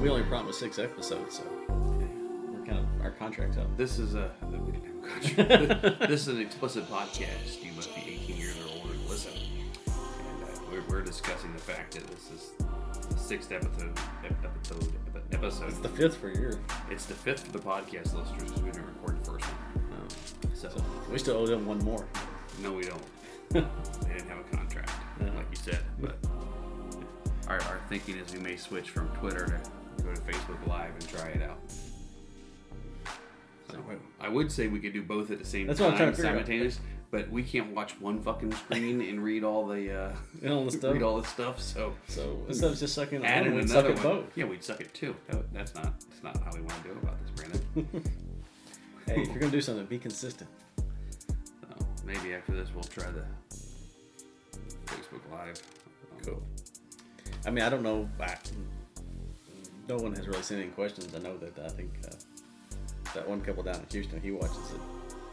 We only promised six episodes, so we're kind of our contract's up. This is a we didn't have a contract. this is an explicit podcast. You must be 18 years or older to listen. And uh, we're, we're discussing the fact that this is the sixth episode. Episode. Episode. It's the fifth for year. It's the fifth for the podcast listeners because we didn't record the first one. Um, So, so we still owe them one more. no, we don't. They didn't have a contract, Yeah. like you said. But our, our thinking is we may switch from Twitter to go to Facebook Live and try it out. So, I would say we could do both at the same That's what I'm time trying to figure out. simultaneous, but we can't watch one fucking screen and read all the uh, And all the stuff. read all the stuff. So So instead of just sucking at one, we'd suck another at one. both. Yeah, we'd suck it too. That, that's not that's not how we want to go about this, Brandon. Hey, if you're gonna do something, be consistent. So maybe after this we'll try the Facebook Live. Cool. I mean, I don't know. I, no one has really sent any questions. I know that I think uh, that one couple down in Houston, he watches it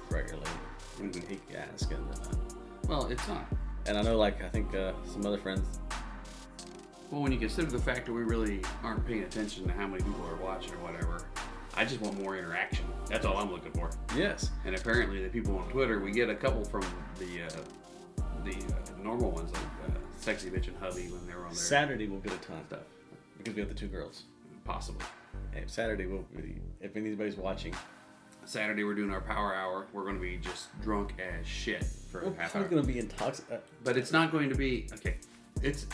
regularly. Mhm. he asks, and, uh, Well, it's not. and I know, like, I think uh, some other friends. Well, when you consider the fact that we really aren't paying attention to how many people are watching or whatever, I just want more interaction. That's all I'm looking for. Yes. And apparently, the people on Twitter, we get a couple from the uh, the uh, normal ones, like uh, Sexy Bitch and Hubby when they were on there. Saturday we'll get a ton of stuff. because we have the two girls. Possibly. Hey, Saturday will if anybody's watching, Saturday, we're doing our power hour. We're going to be just drunk as shit for we're a half hour. going to be intoxicated. Uh, but it's not going to be okay. It's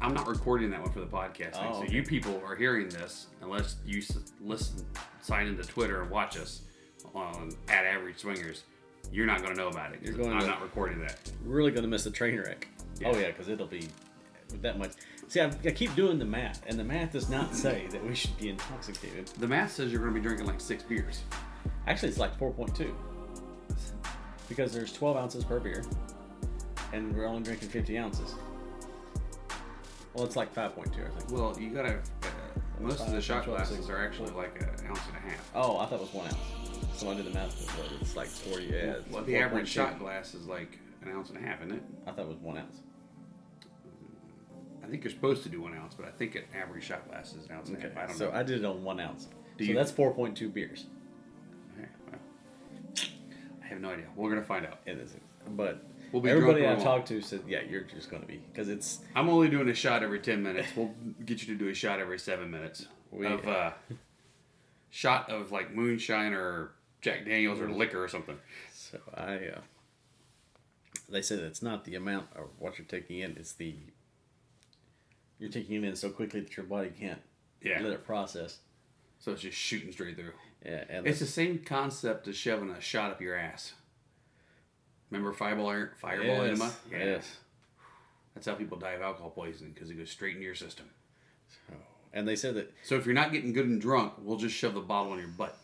I'm not recording that one for the podcast. Oh, so okay. you people are hearing this unless you listen, sign into Twitter and watch us on at Average Swingers. You're not going to know about it. You're going I'm to- not recording that. really going to miss the train wreck. Yeah. Oh yeah, because it'll be that much. See, I, I keep doing the math, and the math does not say that we should be intoxicated. The math says you're going to be drinking like six beers. Actually, it's like 4.2 because there's 12 ounces per beer, and we're only drinking 50 ounces. Well, it's like 5.2, I think. Well, you got to. Uh, most of the shot glasses are actually like an ounce and a half. Oh, I thought it was one ounce. So I did the math, but it's like 40. Yeah, Well, the average 4.2. shot glass is like an ounce and a half, isn't it? I thought it was one ounce. I think you're supposed to do one ounce, but I think an average shot glass is an ounce and a half. I don't so know. I did it on one ounce. Do so you- that's 4.2 beers. Okay, well, I have no idea. We're gonna find out. It is, but We'll be everybody drunk I or talked to said, "Yeah, you're just going to be because it's I'm only doing a shot every ten minutes. We'll get you to do a shot every seven minutes We- of uh, shot of like moonshine or Jack Daniels or liquor or something. so I." Uh, they said it's not the amount of what you're taking in; it's the you're taking it in so quickly that your body can't Yeah. let it process. So it's just shooting straight through. Yeah, and It's the same concept as shoving a shot up your ass. Remember fireball fireball yes, enema? Yeah. yes. That's how people die of alcohol poisoning because it goes straight into your system. So, and they said that So if you're not getting good and drunk, we'll just shove the bottle in your butt.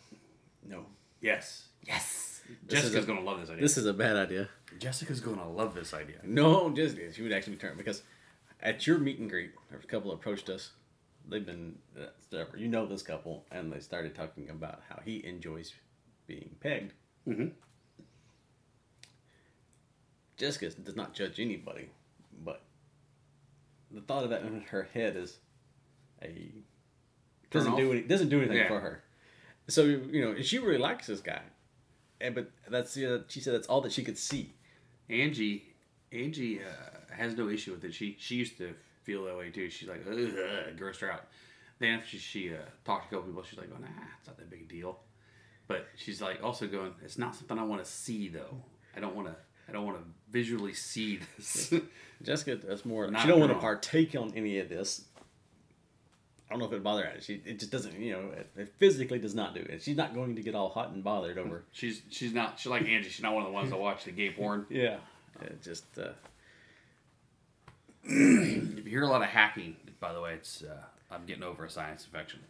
no, Yes. Yes. This Jessica's a- gonna love this idea. this is a bad idea. Jessica's gonna love this idea. No, just she would actually be turned because at your meet and greet, a couple approached us. They've been uh, whatever. You know this couple, and they started talking about how he enjoys being pegged. Mm-hmm. Jessica does not judge anybody, but the thought of that in her head is a doesn't do any, doesn't do anything Yeah. for her. So you know, she really likes this guy, and but that's uh, she said that's all that she could see. Angie, Angie uh, has no issue with it. She she used to feel that way too. She's like, ugh, ugh," grossed her out. Then after she, she uh, talked to a couple people, she's like, oh, nah, it's not that big a deal. But she's like also going, it's not something I want to see though. I don't want to. I don't want to visually see this. Jessica, that's more. Not she don't want to partake on any of this. I don't know if it bother her. She it just doesn't. You know, it, it physically does not do it. She's not going to get all hot and bothered over. she's she's not. She's like Angie. She's not one of the ones that watch the gay porn. Yeah, it just. Uh, If you hear a lot of hacking, by the way, it's uh, I'm getting over a sinus infection.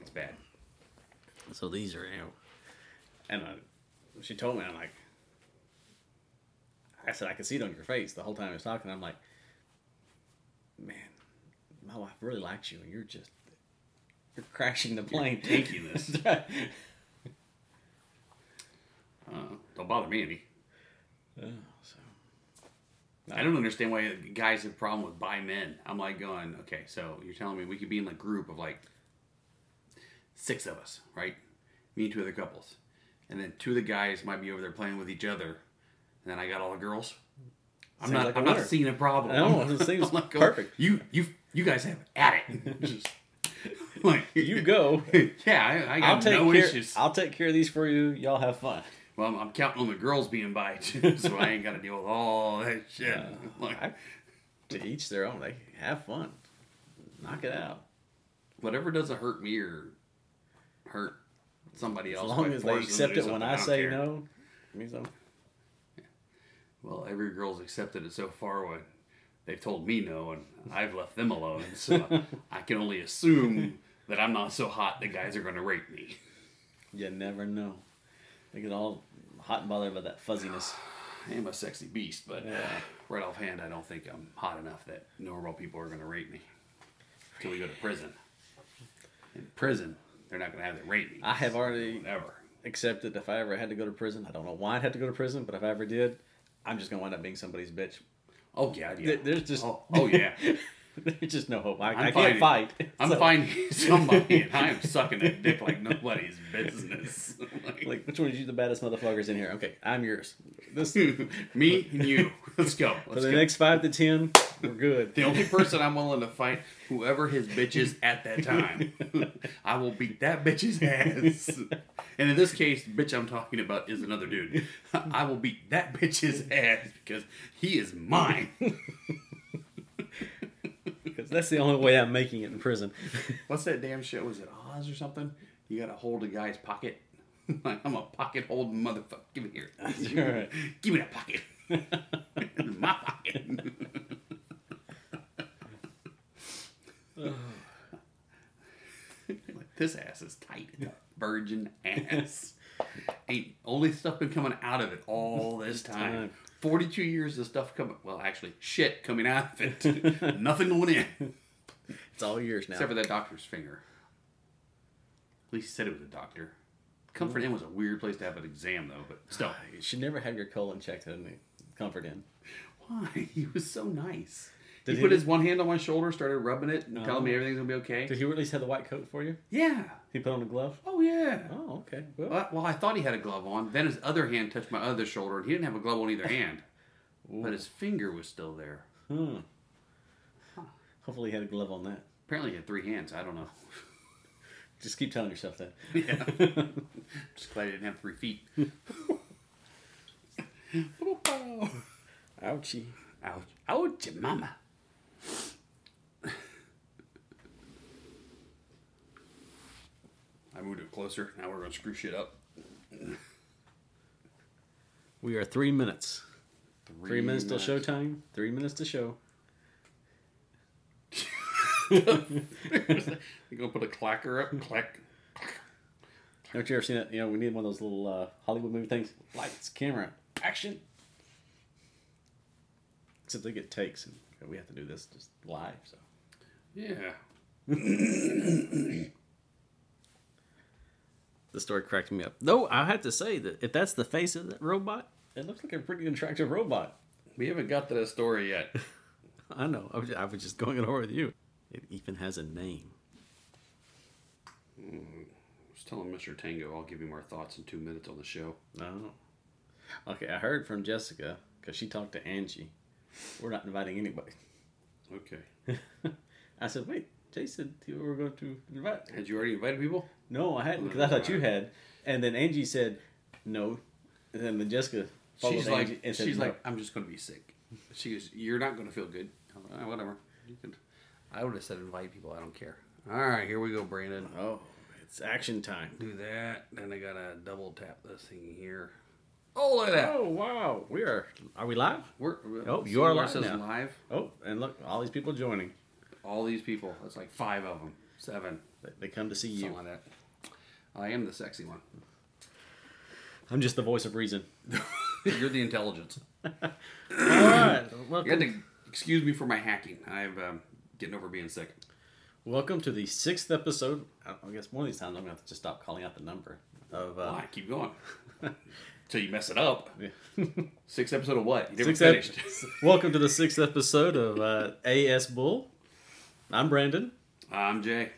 It's bad. so these are you know, and uh, she told me I'm like. I said I could see it on your face the whole time I was talking. I'm like, man, my wife really likes you, and you're just you're crashing the plane. tanking this. Uh, don't bother me any. Oh, so. I don't understand why guys have a problem with bi men. I'm like going, okay, so you're telling me we could be in a group of like six of us, right? Me and two other couples, and then two of the guys might be over there playing with each other, and then I got all the girls. I'm not. like I'm not seeing a problem. No, seems I'm like, perfect. You, you, you guys have at it. Just, like You go. Yeah, I, I got I'll take no care. issues. I'll take care of these for you. Y'all have fun. Well, I'm, I'm counting on the girls being by too, so I ain't got to deal with all that shit. like, I, to each their own. They have fun. Knock it out. whatever doesn't hurt me or hurt somebody else. As long as they accept it when something, I say care. no. I'm Well, every girl's accepted it so far when they've told me no, and I've left them alone. So I can only assume that I'm not so hot that guys are going to rape me. You never know. They get all hot and bothered by that fuzziness. I am a sexy beast, but Yeah. right offhand, I don't think I'm hot enough that normal people are going to rape me until we go to prison. In prison, they're not going to have them rape me. I have already Never. accepted if I ever had to go to prison. I don't know why I'd have to go to prison, but if I ever did, I'm just gonna wind up being somebody's bitch. Oh yeah, yeah. There's just Oh, oh, yeah. there's just no hope. I, I finding- can't fight. I'm So, finding somebody, and I am sucking that dick like nobody's business. Like, Like, which one is you the baddest motherfuckers in here? Okay, I'm yours. This me and you. Let's go. for Let's the go. next five to ten, we're good. The only person I'm willing to fight, whoever his bitch is at that time. I will beat that bitch's ass. And in this case, the bitch I'm talking about is another dude. I will beat that bitch's ass because he is mine. Because that's the only way I'm making it in prison. What's that damn show? Was it Oz or something? You gotta hold a guy's pocket. like I'm a pocket holding motherfucker. Give me here. right. Give me that pocket. My pocket. Like, this ass is tight. Virgin ass. Ain't only stuff been coming out of it all this time. Time. 42 years of stuff coming, well, actually, shit coming out of it. Nothing going in. It's all yours now. Except for that doctor's finger. At least he said it was a doctor. Comfort Inn was a weird place to have an exam, though, but still. You should never have your colon checked in the Comfort Inn. Why? He was so nice. Did he, he- put his one hand on my shoulder, started rubbing it, and No. telling me everything's gonna be okay. Did he at least have the white coat for you? Yeah. He put on a glove. Oh yeah. Oh, okay. Well, Well, well, I thought he had a glove on. Then his other hand touched my other shoulder, and he didn't have a glove on either hand. But his finger was still there. hmm. Hopefully, he had a glove on that. Apparently, he had three hands. I don't know. Just keep telling yourself that. Yeah. Just glad he didn't have three feet. Ouchie. Ouch. Ouch, mama. I moved it closer. Now we're going to screw shit up. We are three minutes. Three, minutes till showtime. Three minutes to show. You're going to put a clacker up? Clack. Don't you ever seen it? You know, we need one of those little uh, Hollywood movie things. Lights, camera, action. Except they get takes, and we have to do this just live. So Yeah. the story cracked me up. Though I have to say that if that's the face of that robot, it looks like a pretty attractive robot. We haven't got to that story yet. I know. I was just, I was just going over with you. It even has a name. Mm-hmm. I was telling Mr. Tango I'll give you more thoughts in two minutes on the show. No. Okay, I heard from Jessica because she talked to Angie. We're not inviting anybody. Okay. I said, wait, Jason, you were going to invite. Had you already invited people? No, I hadn't because I thought you had. And then Angie said, no. And then Jessica followed She's Angie like, and said, she's no. like, I'm just going to be sick. She goes, you're not going to feel good. I'm like, "Ah, whatever. You can. I would have said invite people. I don't care. All right, here we go, Brandon. oh, it's action time. Do that. Then I gotta double tap this thing here. Oh, look at that. Oh, wow. We are, are we live? We're, Oh, you are live says now. live. Oh, and look, all these people joining. All these people. That's like five of them. Seven. They- They come to see you. Something like that. I am the sexy one. I'm just the voice of reason. You're the intelligence. all right. You had to excuse me for my hacking. I'm um, getting over being sick. welcome to the sixth episode. I I guess one of these times I'm going to have to just stop calling out the number of uh, Why? Keep going. Till you mess it up. Yeah. Sixth episode of what? You never Sixth ep- finished. Welcome to the sixth episode of uh, AS Bull. I'm Brandon. I'm Jay.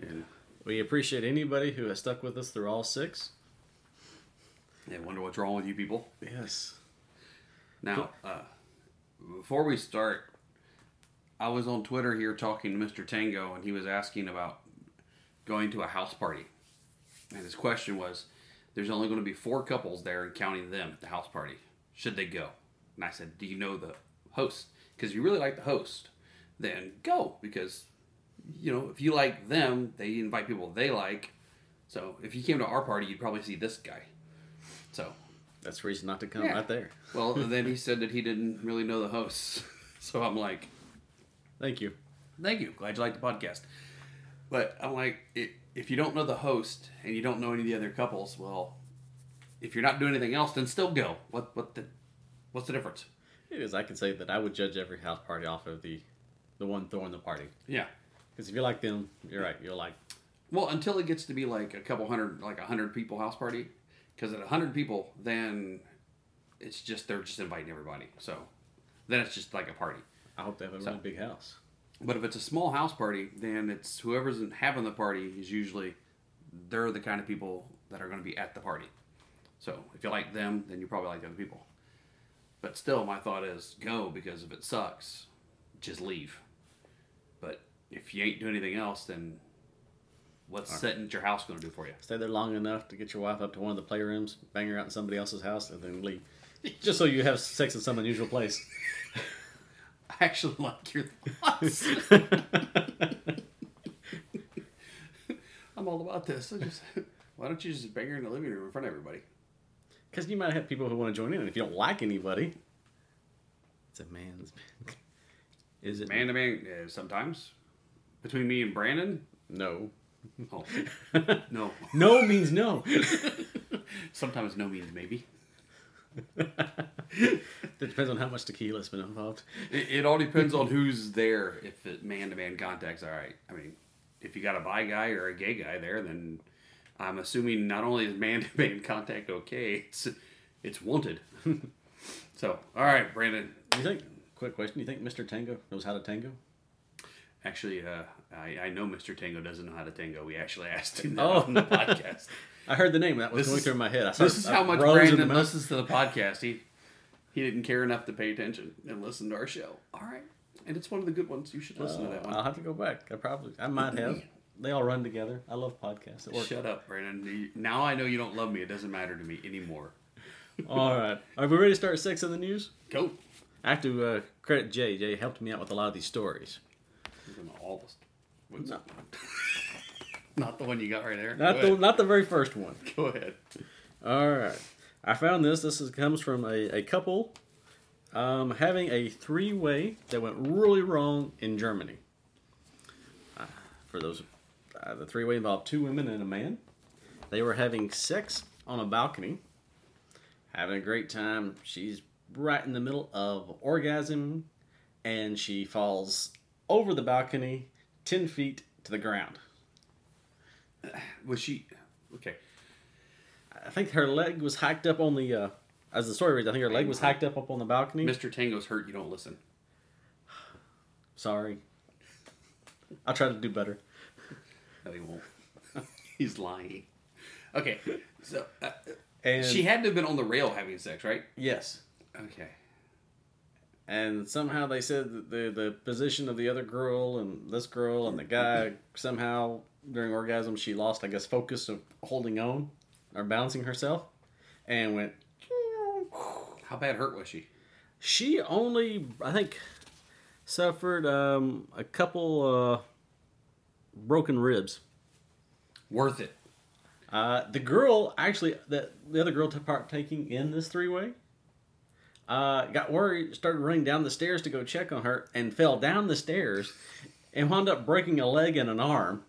And We appreciate anybody who has stuck with us through all six. Yeah, wonder what's wrong with you people. Yes. Now, uh, before we start, I was on Twitter here talking to Mr. Tango, and he was asking about going to a house party. And his question was, "There's only going to be four couples there, and counting them at the house party. Should they go?" And I said, "Do you know the host? Because you really like the host, then go. Because you know if you like them, they invite people they like. So if you came to our party, you'd probably see this guy. So That's reason not to come Yeah. right there. well, then he said that he didn't really know the hosts. So I'm like, Thank you. thank you. Glad you liked the podcast. But I'm like, i if you don't know the host and you don't know any of the other couples, well, if you're not doing anything else, then still go. What what the what's the difference? It is. I can say that I would judge every house party off of the, the one throwing the party. Yeah. Because if you like them, you're right. You'll like. Well, until it gets to be like a couple hundred, like a hundred people house party, because at a hundred people, then it's just they're just inviting everybody. So then it's just like a party. I hope they have a So- really big house. But if it's a small house party, then it's whoever's having the party is usually they're the kind of people that are going to be at the party. So if you like them, then you probably like the other people. But still, my thought is go because if it sucks, just leave. But if you ain't doing anything else, then what's sitting at your house going to do for you? Stay there long enough to get your wife up to one of the playrooms, bang her out in somebody else's house, and then leave. Just so you have sex in some unusual place. I actually like your thoughts. I'm all about this. I just why don't you just bang her in the living room in front of everybody? Because you might have people who want to join in, and if you don't like anybody, it's a man's. Is it Man to man, uh, sometimes between me and Brandon. No. Oh no, no means no. sometimes no means maybe. It depends on how much tequila's been involved. It, it all depends on who's there. If it man to man contact's all right. I mean, if you got a bi guy or a gay guy there, then I'm assuming not only is man to man contact okay, it's it's wanted. so all right, Brandon. You think? Quick question. You think Mr. Tango knows how to tango? Actually, uh, I, I know Mr. Tango doesn't know how to tango. We actually asked him that Oh. on the podcast. I heard the name. That was This going is- through my head. I this started- is I how much in the Brandon listens to the podcast. He he didn't care enough to pay attention and listen to our show. All right, and it's one of the good ones. You should listen to that Uh, one. I'll have to go back. I probably, I might have. They all run together. I love podcasts. It works. Shut up, Brandon. Now I know you don't love me. It doesn't matter to me anymore. all right. Are we ready to start six in the news? Go. I have to uh, credit Jay. Jay helped me out with a lot of these stories. All this. What's No. Not the one you got right there. Not Go the ahead. not the very first one. Go ahead. All right. I found this. This is, comes from a, a couple um, having a three way that went really wrong in Germany. Uh, for those, uh, the three way involved two women and a man. They were having sex on a balcony, having a great time. She's right in the middle of orgasm, and she falls over the balcony 10 feet to the ground. Was she okay? I think her leg was hacked up on the. Uh, as the story reads, I think her leg was hacked up up on the balcony. Mr. Tango's hurt. You don't listen. Sorry. I'll try to do better. No, he won't. He's lying. Okay, so uh, And she had to have been on the rail having sex, right? yes, Okay. and somehow they said that the the position of the other girl and this girl and the guy somehow during orgasm she lost, I guess, focus of holding on or balancing herself, and went. How bad hurt was she? She only, I think, suffered um, a couple uh, broken ribs. Worth it. Uh, the girl, actually, the, the other girl took partaking in this three way, uh, got worried, started running down the stairs to go check on her, and fell down the stairs and wound up breaking a leg and an arm.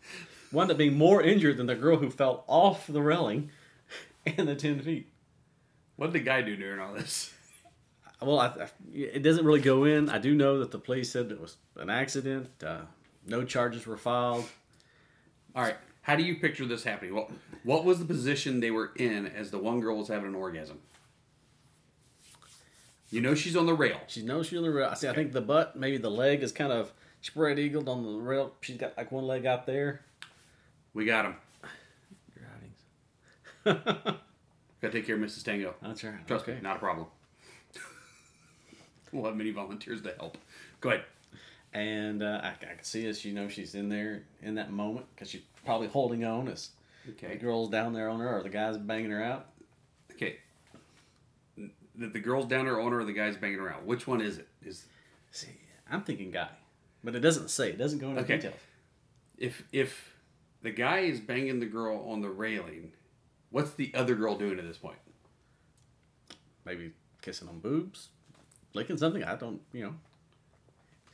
Wound up being more injured than the girl who fell off the railing and the 10 feet. What did the guy do during all this? Well, I, I, it doesn't really go in. I do know that the police said it was an accident. Uh, no charges were filed. All right. How do you picture this happening? What What was the position they were in as the one girl was having an orgasm? You know she's on the rail. She knows she's on the rail. I see. I think the butt, maybe the leg is kind of spread eagled on the rail. She's got like one leg out there. We got him. Your outings. Got to take care of Mrs. Tango. That's right. Trust okay. me, not a problem. we'll have many volunteers to help. Go ahead. And uh, I, I can see as you know she's in there in that moment because she's probably holding on as the girl's down there on her or the guy's banging her out. Okay. The, the girl's down there on her or the guy's banging around. Which one is it? Is See, I'm thinking guy, but it doesn't say. It doesn't go into Okay. details. if if the guy is banging the girl on the railing, what's the other girl doing at this point? Maybe kissing on boobs, licking something. I don't, you know.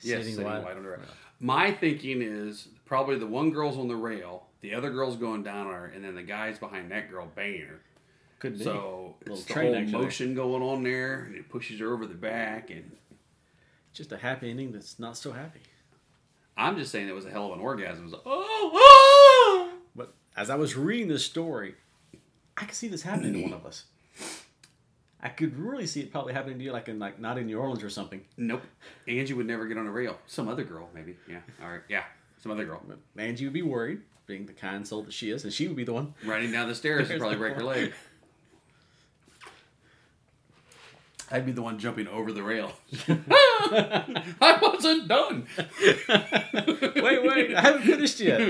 Yes, sitting sitting wide- wide on the rail. My thinking is probably the one girl's on the rail, the other girl's going down on her, and then the guy's behind that girl banging her. Could be. So Little it's the train whole action motion going on there, and it pushes her over the back. And just a happy ending that's not so happy. I'm just saying it was a hell of an orgasm. It was like, oh, oh! But as I was reading this story, I could see this happening to one of us. I could really see it probably happening to you, like in like not in New Orleans or something. Nope. Angie would never get on a rail. Some other girl, maybe. Yeah. All right. Yeah. Some other girl. Angie would be worried, being the kind soul that she is, and she would be the one. Riding down the stairs and probably break her leg. I'd be the one jumping over the rail. I wasn't done. wait, wait, I haven't finished yet.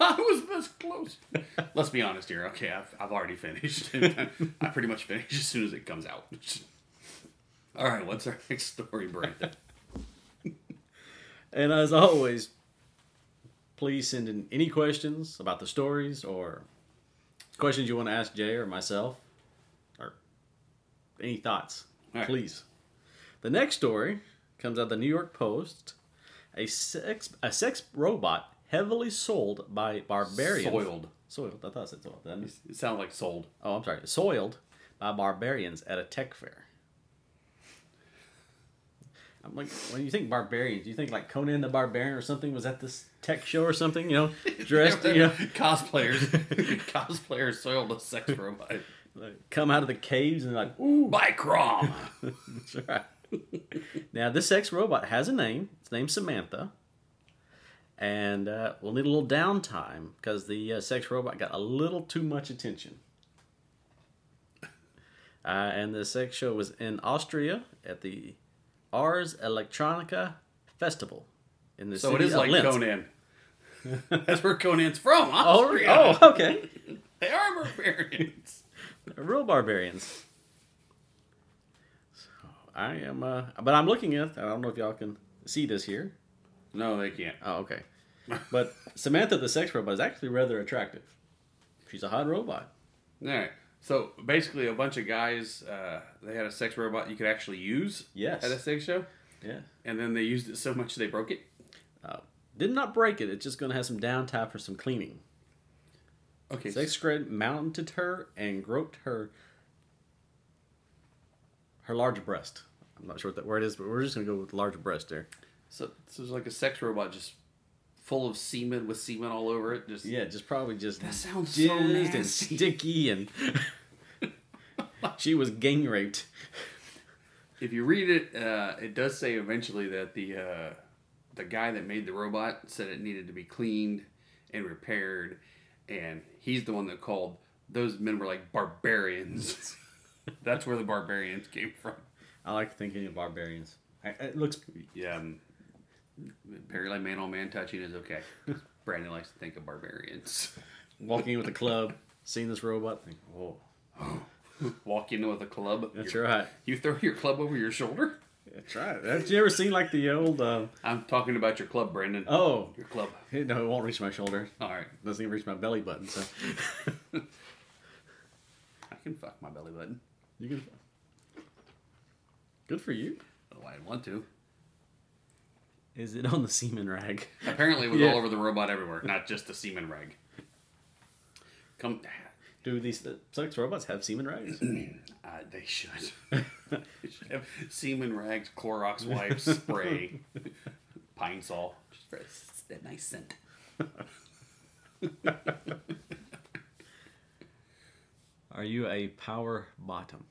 I was this close. Let's be honest here. Okay, I've, I've already finished. I pretty much finish as soon as it comes out. All right, what's our next story, Brandon? And as always, please send in any questions about the stories or questions you want to ask Jay or myself, any thoughts. Right. Please. The next story comes out of the New York Post. A sex a sex robot heavily sold by barbarians. Soiled. Soiled. I thought I said soiled. Did I It sounded like sold. Oh, I'm sorry. Soiled by barbarians at a tech fair. I'm like, when you think barbarians, do you think like Conan the Barbarian or something was at this tech show or something, you know, dressed, you know, cosplayers. cosplayers soiled a sex robot. Like, come out of the caves and like, ooh, By Crom. that's right. now this sex robot has a name. Its named Samantha, and uh, we'll need a little downtime because the uh, sex robot got a little too much attention. Uh, and the sex show was in Austria at the Ars Electronica Festival in the So city it is of like Linz. Conan. That's where Conan's from. Oh, Austria. oh, okay. They are barbarians. Real barbarians. So I am, uh, but I'm looking at. I don't know if y'all can see this here. No, they can't. Oh, okay. But Samantha the sex robot is actually rather attractive. She's a hot robot. All right. So basically, a bunch of guys, uh, they had a sex robot you could actually use Yes. at a sex show, Yeah. and then they used it so much they broke it. Uh, did not break it. It's just going to have some downtime for some cleaning. Okay. Sex spread mounted her and groped her her large breast. I'm not sure what that word is, but we're just going to go with large breast there. So, so it's like a sex robot just full of semen with semen all over it. Just Yeah, just probably just That sounds so jizzed and sticky, and she was gang raped. if you read it, uh, it does say eventually that the uh, the guy that made the robot said it needed to be cleaned and repaired, and he's the one that called those men were like barbarians. That's where the barbarians came from. I like thinking of barbarians. I, it looks Yeah, um, apparently like man on man touching is okay. Brandon likes to think of barbarians. walking in with a club, seeing this robot, think, oh, Walk in with a club. that's Your- right. You throw your club over your shoulder. That's right. Have you ever seen like the old? Uh, I'm talking about your club, Brandon. oh, Your club. no, it won't reach my shoulder. All right. Doesn't even reach my belly button. So I can fuck my belly button. you can. Good for you. Oh, I want to. Is it on the semen rag? Apparently, it was Yeah. all over the robot everywhere, not just the semen rag. Come, Do these the sex robots have semen rags? uh, they should. they should have semen rags, Clorox wipes, spray, pine sol, just for a, a nice scent. Are you a power bottom?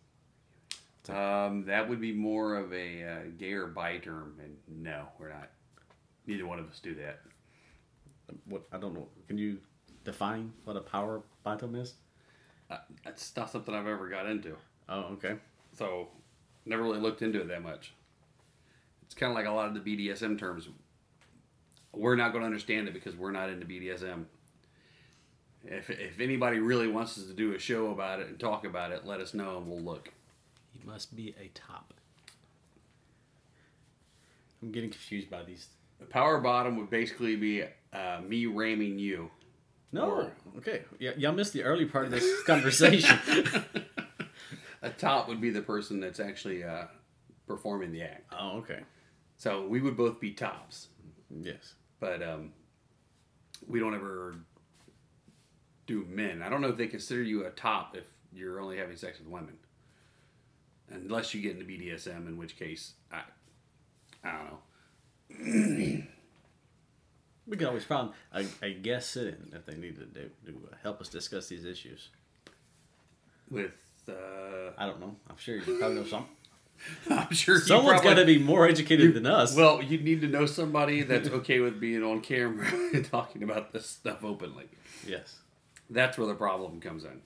Um, that would be more of a uh, gay or bi term, and no, we're not. Neither one of us do that. What I don't know. Can you define what a power bottom is? Uh, that's not something I've ever got into. Oh, okay. So, never really looked into it that much. It's kind of like a lot of the BDSM terms. We're not going to understand it because we're not into BDSM. If, if anybody really wants us to do a show about it and talk about it, let us know and we'll look. He must be a top. I'm getting confused by these. The power bottom would basically be uh, me ramming you. No. Or- okay. Yeah, y'all missed the early part of this conversation. A top would be the person that's actually uh, performing the act. oh, okay. So we would both be tops, Yes. but um, we don't ever do men. I don't know if they consider you a top if you're only having sex with women, unless you get into BDSM, in which case I, I don't know. We could always find a, a guest sit-in if they needed to, to help us discuss these issues. With uh, I don't know. I'm sure you probably know some. I'm sure someone's got to be more educated than us. Well, you need to know somebody that's okay with being on camera and talking about this stuff openly. yes. That's where the problem comes in.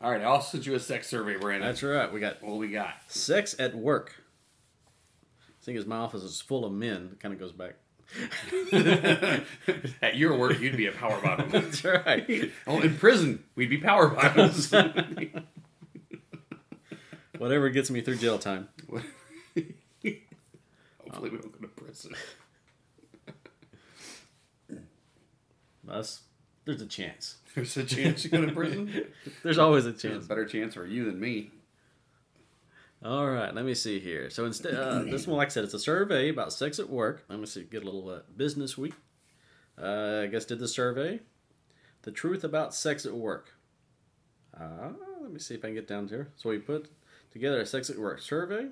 All right, I'll send you a sex survey, Brandon. That's right. We got what we got. sex at work. Seeing as my office is full of men, it kind of goes back. At your work, you'd be a power bottom. That's right. oh, in prison, we'd be power bottoms. Whatever gets me through jail time. Hopefully, we don't go to prison. Us, there's a chance. There's a chance you go to prison. There's always a There's chance. a better chance for you than me. All right, let me see here. So instead, uh, this one, like I said, it's a survey about sex at work. Let me see, get a little uh, business week. Uh, I guess did the survey, the truth about sex at work. Uh, let me see if I can get down here. So we put together a sex at work survey,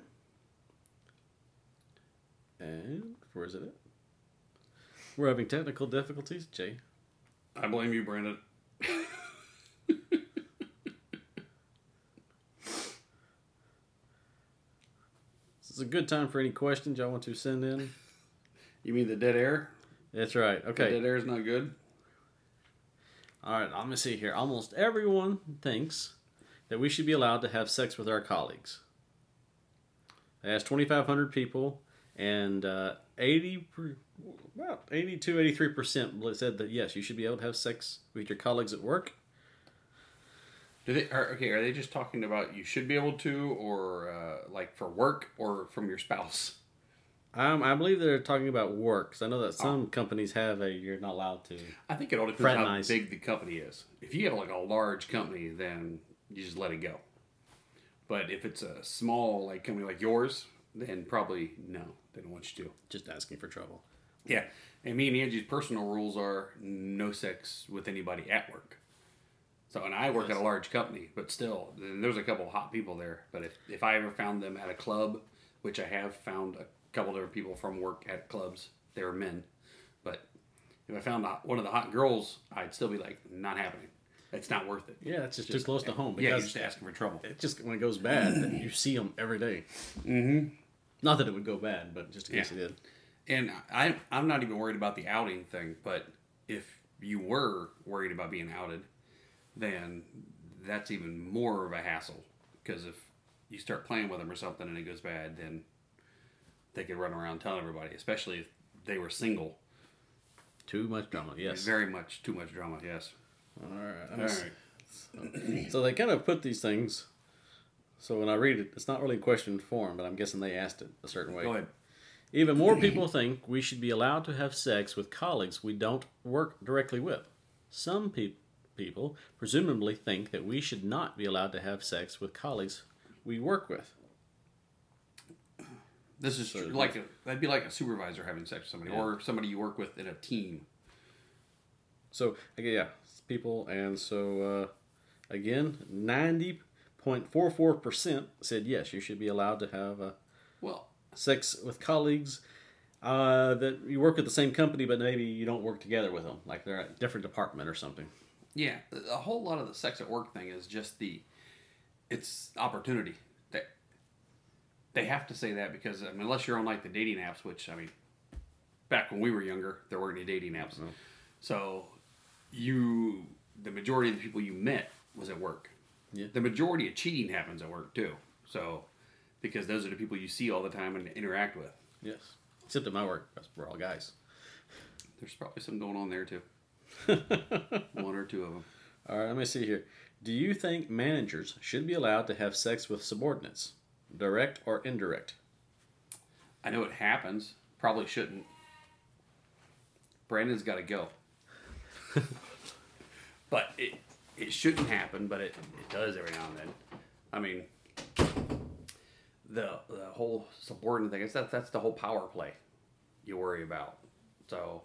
and where is it? At? We're having technical difficulties, Jay. I blame you, Brandon. A good time for any questions y'all want to send in. You mean the dead air? That's right. The Okay. dead air is not good. All right, I'm gonna see here. Almost everyone thinks that we should be allowed to have sex with our colleagues. I asked 2,500 people, and uh, 80, per- about 82, 83 percent said that yes, you should be able to have sex with your colleagues at work. Do they? Are, okay, are they just talking about you should be able to, or uh, like for work, or from your spouse? Um, I believe they're talking about work. Cause I know that some companies have a you're not allowed to. I think it all depends Frat how big the company is. If you have like a large company, then you just let it go. But if it's a small like company like yours, then probably no, they don't want you to. Just asking for trouble. Yeah, and me and Angie's personal rules are no sex with anybody at work. So, and I work Yes. at a large company, but still, there's a couple hot people there. But if, if I ever found them at a club, which I have found a couple of different people from work at clubs, they were men. But if I found one of the hot girls, I'd still be like, not happening. It's not worth it. Yeah, it's just, too close to home Yeah, you're just asking for trouble. it just when it goes bad, you see them every day. Mm-hmm. Not that it would go bad, but just in case Yeah. it did. And I, I'm not even worried about the outing thing, but if you were worried about being outed, then that's even more of a hassle. Because if you start playing with them or something and it goes bad, then they could run around telling everybody, especially if they were single. Too much drama. Yes. Very much too much drama, yes. All right. All right. So they kind of put these things. So when I read it, it's not really in question form, but I'm guessing they asked it a certain way. Go ahead. Even more people think we should be allowed to have sex with colleagues we don't work directly with. Some pe- people presumably think that we should not be allowed to have sex with colleagues we work with. This is So- tr- like a, that'd be like a supervisor having sex with somebody Yeah. or somebody you work with in a team. So okay, yeah, people, and so uh, again, ninety point four four percent said yes, you should be allowed to have uh, Well, sex with colleagues uh, that you work at the same company, but maybe you don't work together with them, like they're at a different department or something. Yeah, a whole lot of the sex at work thing is just the it's opportunity. They they have to say that because I mean, unless you're on like the dating apps, which I mean, back when we were younger, there weren't any dating apps. So you the majority of the people you met was at work. Yeah. The majority of cheating happens at work too. So because those are the people you see all the time and interact with. Yes. Except at my work, we're all guys. There's probably some going on there too. One or two of them. All right, let me see here. Do you think managers should be allowed to have sex with subordinates, direct or indirect? I know it happens. Probably shouldn't. Brandon's got to go. but it it shouldn't happen, but it, it does every now and then. I mean, the the whole subordinate thing. It's that that's the whole power play you worry about. So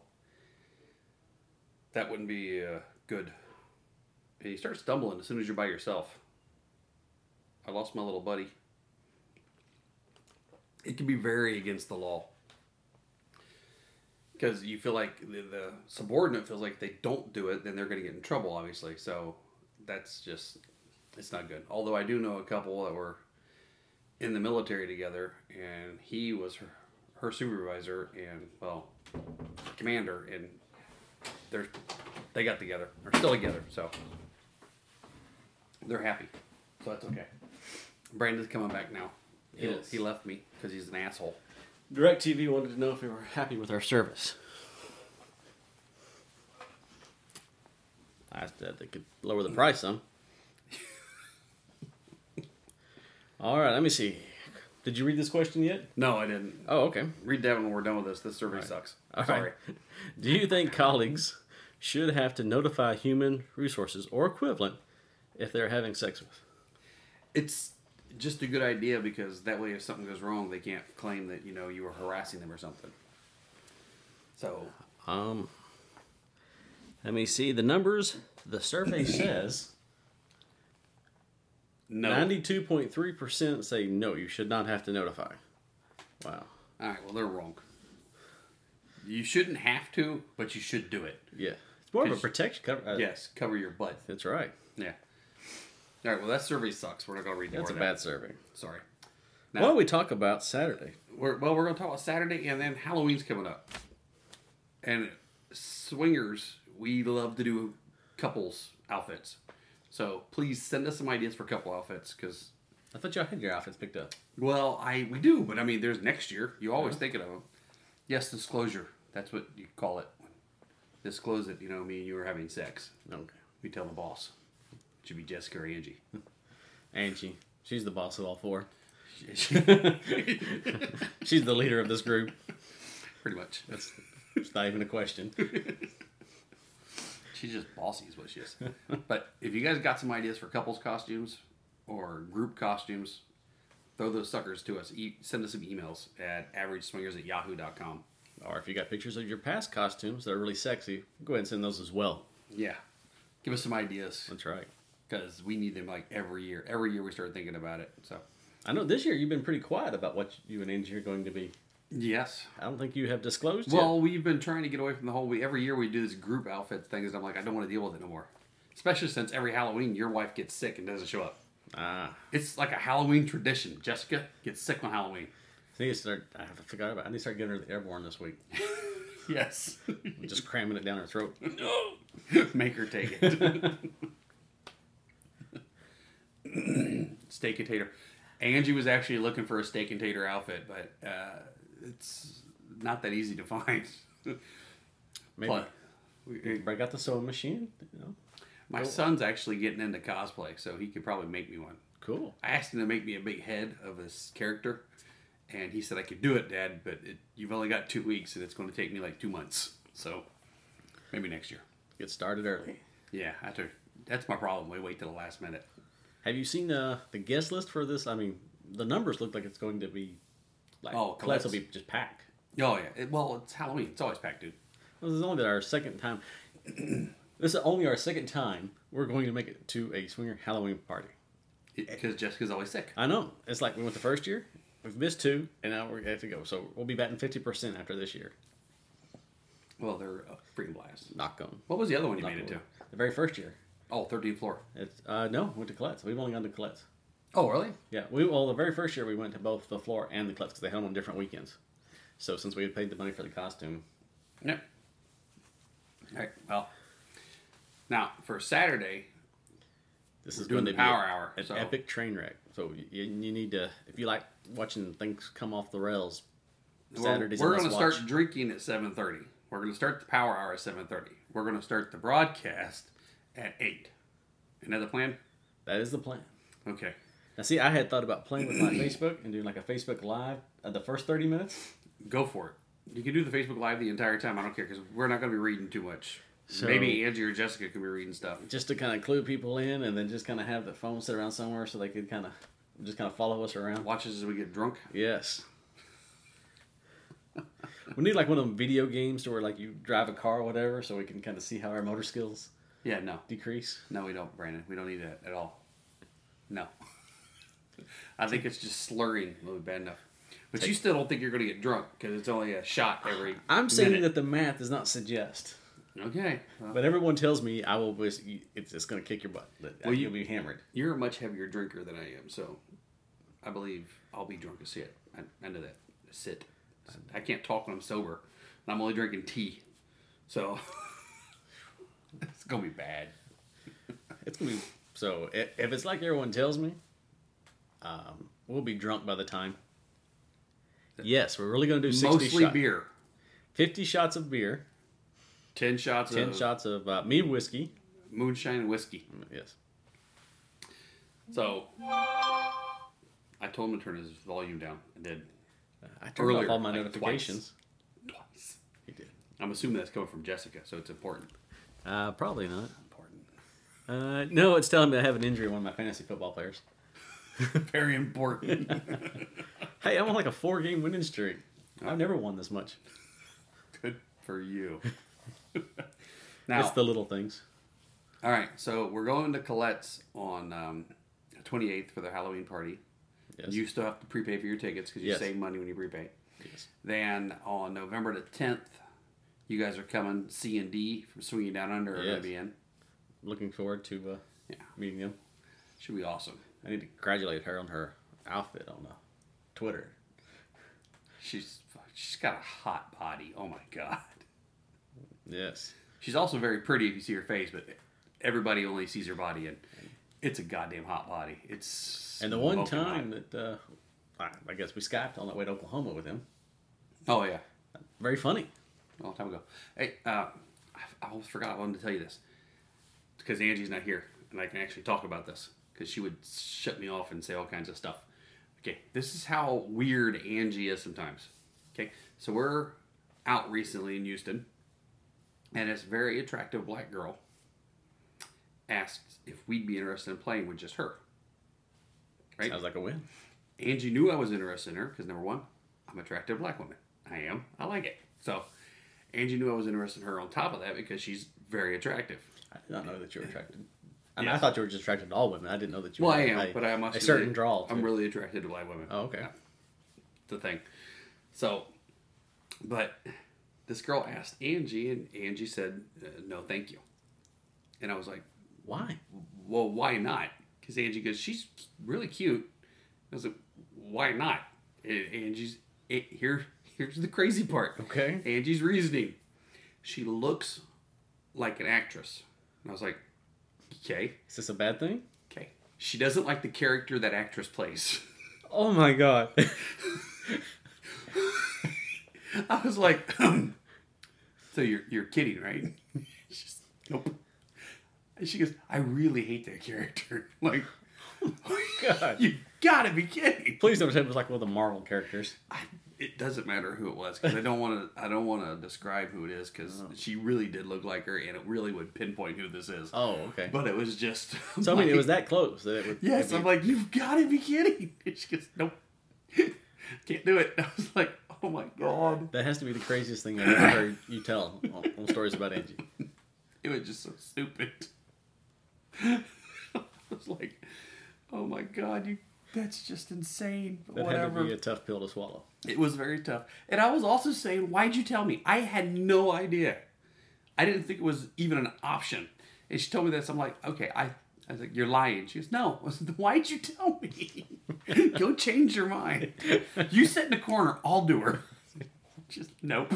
that wouldn't be uh, good. You start stumbling as soon as you're by yourself. I lost my little buddy. It can be very against the law because you feel like the, the subordinate feels like if they don't do it, then they're going to get in trouble. Obviously, so that's just it's not good. Although I do know a couple that were in the military together, and he was her, her supervisor and well, commander, and they're they got together. They're still together, so they're happy. So that's okay. Brandon's coming back now. He, Yes. he left me because he's an asshole. Direct TV wanted to know if we were happy with our service. I said they could lower the price some. All right, let me see. Did you read this question yet? No, I didn't. Oh, okay. Read that when we're done with this. This survey sucks. All Sorry. right. Do you think colleagues should have to notify human resources or equivalent if they're having sex with? It's just a good idea because that way, if something goes wrong, they can't claim that you know you were harassing them or something. So Um, let me see the numbers. The survey says ninety-two point three percent say no. You should not have to notify. Wow. All right. Well, they're wrong. You shouldn't have to, but you should do it. Yeah, it's more of a protection cover. uh, Yes, cover your butt. that's right. Yeah. All right. Well, that survey sucks. We're not going to read that. That's a more bad survey. Sorry. Why Now, don't we talk about Saturday? we're, well, we're going to talk about Saturday, and then Halloween's coming up. And swingers, we love to do couples outfits. So please send us some ideas for couple outfits because I thought y'all had your outfits picked up. Well, I we do, but I mean, there's next year. You always thinking of them. Yes, disclosure. That's what you call it. Disclose it. You know, me and you were having sex. Okay. We tell the boss. It should be Jessica or Angie. Angie, she's the boss of all four. She's the leader of this group. Pretty much. That's it's not even a question. She's just bossy, is what she is. but if you guys got some ideas for couples costumes or group costumes, throw those suckers to us. E- send us some emails at averageswingers at yahoo.com. Or if you got pictures of your past costumes that are really sexy, go ahead and send those as well. Yeah. Give us some ideas That's right. because we need them like every year. Every year we start thinking about it. So, I know this year you've been pretty quiet about what you and Angie are going to be. yes. I don't think you have disclosed Well, we've been trying to get away from the whole. We every year we do this group outfit thing, and I'm like, I don't want to deal with it no more. Especially since every Halloween your wife gets sick and doesn't show up. Ah, It's like a Halloween tradition. Jessica gets sick on Halloween. I need to start. I have to forgot about. I need to start getting her the airborne this week. Yes. Just cramming it down her throat. no. Make her take it. steak and tater. Angie was actually looking for a steak and tater outfit, but uh, it's not that easy to find. Maybe Plus, break out the sewing machine. You know, my son's actually getting into cosplay, so he could probably make me one. cool. I asked him to make me a big head of his character, and he said I could do it, Dad, but it, you've only got two weeks, and it's going to take me like two months. So maybe next year. Get started early. Yeah, I have that's my problem. We wait till the last minute. Have you seen the the guest list for this? I mean, the numbers look like it's going to be like Oh, Colette's will be just packed. Oh yeah, it, well it's Halloween. It's always packed, dude. This is only our second time. this is only our second time we're going to make it to a swinger Halloween party. Because Jessica's always sick. I know. It's like we went the first year, we've missed two, and now we have to go. So we'll be batting fifty percent after this year. Well, they're a freaking blast. Knock on. What was the other one you Knock made it to? The very first year. Oh, 13th floor. It's uh no, went to Colette's. We've only gone to Colette's. Oh, really? Yeah, we well the very first year we went to both the floor and the Colette's because they had them on different weekends. So since we had paid the money for the costume, Yep. All right. Well, Now for Saturday, This is going to be power hour, an so- epic train wreck. So you, you need to, if you like watching things come off the rails, we're, Saturdays we're going to start drinking at seven thirty. We're going to start the power hour at seven thirty. We're going to start the broadcast at eight. Another plan? That is the plan. Okay. Now, see, I had thought about playing with my Facebook and doing like a Facebook Live at the first 30 minutes. Go for it. You can do the Facebook Live the entire time. I don't care because we're not going to be reading too much. So- Maybe Angie or Jessica could be reading stuff. just to kind of clue people in and then just kind of have the phone sit around somewhere so they could kind of just kind of follow us around. Watch us as we get drunk. Yes. we need like one of them video games to where like you drive a car or whatever so we can kind of see how our motor skills Yeah, no. decrease. No, we don't, Brandon. We don't need that at all. No. I think it's just slurring will be bad enough. But you still don't think you're going to get drunk because it's only a shot every. I'm saying minute. that the math does not suggest. Okay. But everyone tells me I will. It's, it's just going to kick your butt. Well, you- you'll be hammered. you're a much heavier drinker than I am, so I believe I'll be drunk as shit. I, I know that. Sit. I can't talk when I'm sober. And I'm only drinking tea. So it's going to be bad. It's gonna be so. i- If it's like everyone tells me, um, we'll be drunk by the time. Yes, we're really gonna do sixty Mostly shots. beer. Fifty shots of beer, 10 shots ten of shots of uh, me whiskey. moonshine whiskey. Yes. So I told him to turn his volume down. I did I turned Earlier, off all my like notifications. twice. He did. I'm assuming that's coming from Jessica, so it's important. Uh, probably not. Important. Uh, no, it's telling me I have an injury. in One of my fantasy football players. Very important. Hey, I'm on like a four-game winning streak. I've never won this much. Good for you. now, It's the little things. all right. So we're going to Colette's on um, the 28th for their Halloween party. Yes. You still have to prepay for your tickets because you Yes. save money when you prepay. Yes. Then on November the 10th, you guys are coming. C and D from Swinging Down Under are going Yes. to be in. Looking forward to uh, Yeah. meeting them. Should be awesome. I need to congratulate her on her outfit on uh, Twitter. She's she's got a hot body. Oh my god. Yes. She's also very pretty if you see her face, but everybody only sees her body, and it's a goddamn hot body. It's And the one time hot. that uh, I, guess we skyped on that way to Oklahoma with him. oh yeah, Very funny. a long time ago. Hey, uh, I, I almost forgot I wanted to tell you this because Angie's not here, and I can actually talk about this because she would shut me off and say all kinds of stuff. Okay, this is how weird Angie is sometimes. Okay, so we're out recently in Houston, and this very attractive black girl asked if we'd be interested in playing with just her. Right? Sounds like a win. Angie knew I was interested in her because number one, I'm an attractive black woman. I am. I like it. So Angie knew I was interested in her on top of that because she's very attractive. I did not know that you were attracted. I mean. I thought you were just attracted to all women. I didn't know that you Well, were I am, a, but I must a certain draw. I'm really attracted to black women. Oh, okay. the thing. So, but this girl asked Angie, and Angie said, uh, "No, thank you." And I was like, Why? "Well, why not?" Because Angie goes, "She's really cute." I was like, "Why not?" And Angie's it, here. Here's the crazy part. Okay. Angie's reasoning. She looks like an actress. And I was like, "Okay, Is this a bad thing? okay." She doesn't like the character that actress plays. Oh my god. I was like, so you're you're kidding, right? She's, nope. And she goes, I really hate that character. Like, oh god. you gotta be kidding. Please don't say it was like one of the Marvel characters. I, it doesn't matter who it was because I don't want to. I don't want to describe who it is because oh. she really did look like her, and it really would pinpoint who this is. Oh, okay. But it was just. so I mean, it was that close that it would. Yes, it'd be- I'm like, you've got to be kidding. And she goes, nope, can't do it. I was like, oh my god. that has to be the craziest thing I've ever heard you tell on, on stories about Angie. It was just so stupid. I was like, oh my god, you that's just insane. But That had to be a tough pill to swallow. It was very tough. And I was also saying, why'd you tell me? I had no idea. I didn't think it was even an option. And she told me this. I'm like, okay, I, I was like, you're lying. She goes, no. I said, why'd you tell me? Go change your mind. You sit in the corner, I'll do her. Just, nope.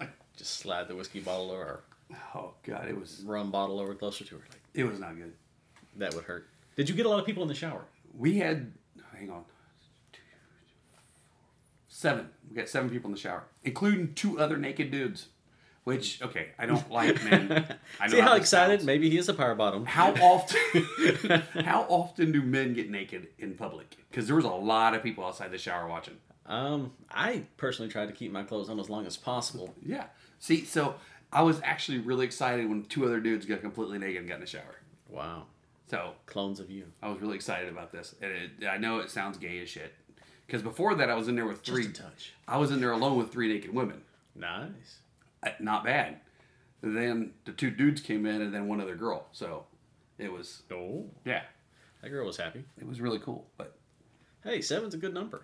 Like, Just slide the whiskey bottle or Oh god, it was rum bottle over closer to her. Like it was not good. that would hurt. Did you get a lot of people in the shower? We had hang on. Seven. We got seven people in the shower, including two other naked dudes. Which okay, I don't like men. I See how excited? sounds. Maybe he is a power bottom. How often? how often do men get naked in public? Because there was a lot of people outside the shower watching. Um, I personally try to keep my clothes on as long as possible. Yeah. See, so I was actually really excited when two other dudes got completely naked and got in the shower. Wow, So clones of you. I was really excited about this. And it, I know it sounds gay as shit. Because before that, I was in there with three. Just a touch. I was in there alone with three naked women. Nice. Not bad. Then the two dudes came in, and then one other girl. So it was, Oh, yeah, that girl was happy. it was really cool. But Hey, seven's a good number.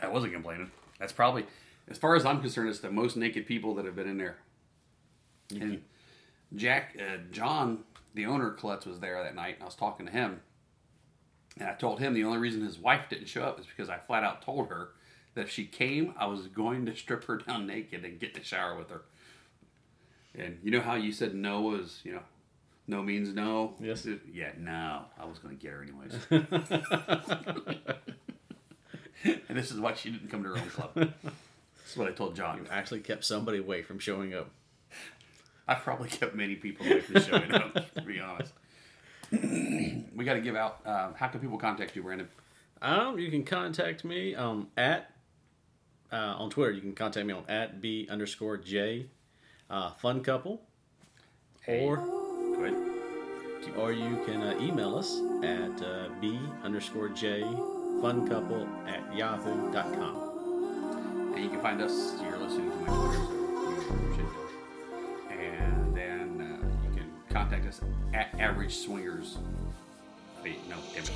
I wasn't complaining. That's probably, as far as I'm concerned, it's the most naked people that have been in there. And Jack, uh, John, the owner, Klutz, was there that night, and I was talking to him. And I told him the only reason his wife didn't show up is because I flat out told her that if she came, I was going to strip her down naked and get in the shower with her. And you know how you said no was, you know, no means no? Yes. Yeah, no. I was going to get her anyways. and this is why she didn't come to her own club. That's what I told John. You Actually, kept somebody away from showing up. I probably kept many people away from showing up, to be honest. we got to give out. Uh, how can people contact you, Brandon? Um, you can contact me um, at uh, on Twitter. You can contact me on at b underscore j uh, fun couple, or Go ahead. or you can uh, email us at uh, b underscore j fun couple at yahoo.com. And you can find us. You're listening to my Twitter, so you should go. And then uh, you can contact us at Average Swingers. Wait, no, damn it.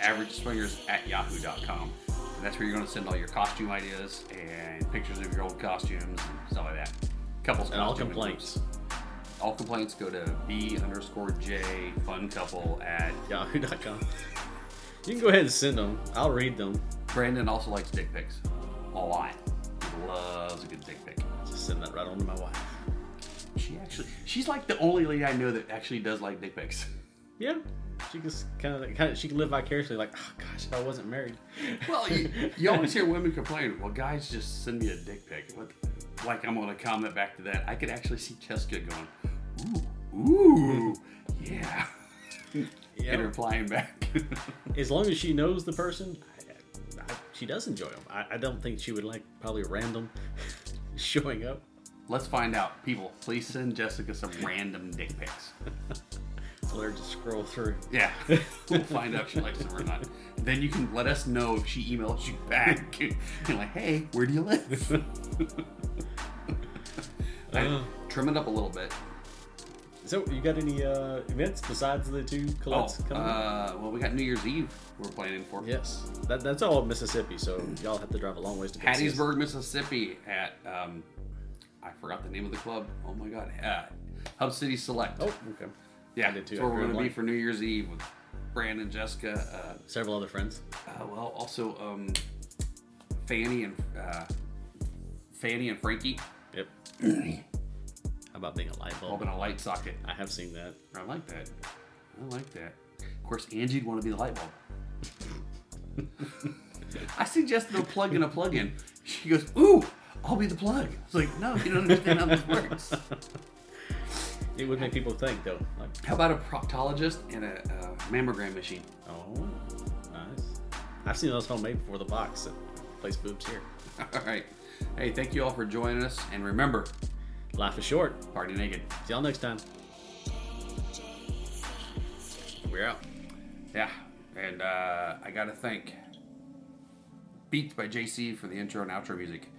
Average Swingers at yahoo.com. And that's where you're going to send all your costume ideas and pictures of your old costumes and stuff like that. Couples And all complaints. includes. All complaints go to B underscore J fun couple at Yahoo.com. You can go ahead and send them. I'll read them. Brandon also likes dick pics. A lot. He loves a good dick pic. Just send that right on to my wife. She actually, she's like the only lady I know that actually does like dick pics. Yeah. She can kind of, kind of, she can live vicariously. Like, oh gosh, if I wasn't married. Well, you, you always hear women complain, well, guys just send me a dick pic. What, like, I'm going to comment back to that. I could actually see Jessica going, ooh, ooh, yeah. Yeah. And replying back. as long as she knows the person, I, I, she does enjoy them. I, I don't think she would like probably a random showing up. Let's find out. People, please send Jessica some random dick pics. Let her just scroll through. Yeah, we'll find out if she likes them or not. Then you can let us know if she emails you back. You're like, hey, where do you live? I Uh. trim it up a little bit. So, you got any uh, events besides the two Colette's coming? uh, well, we got New Year's Eve we're planning for. Yes, that, that's all Mississippi. So y'all have to drive a long ways to get. Hattiesburg, Mississippi, at um, I forgot the name of the club. Oh my God, uh, Hub City Select. Oh, okay. Yeah, I did too. That's where we're going to be blank. for New Year's Eve with Brandon, Jessica, uh, Several other friends. uh, well, also um, Fanny and uh, Fanny and Frankie, Yep. How about being a light bulb? open a light socket. I have seen that. I like that. I like that. Of course, Angie'd want to be the light bulb. I suggested a plug in a plug in. She goes, Ooh, I'll be the plug. It's like, no, you don't understand how this works. It would make people think though. Like, How about a proctologist and a, uh mammogram machine? oh, nice. I've seen those homemade before the box at Place Boobs here. All right. Hey, thank you all for joining us. And remember, Life is short. party naked. See y'all next time. We're out. Yeah. And uh, I got to thank Beats by JC for the intro and outro music.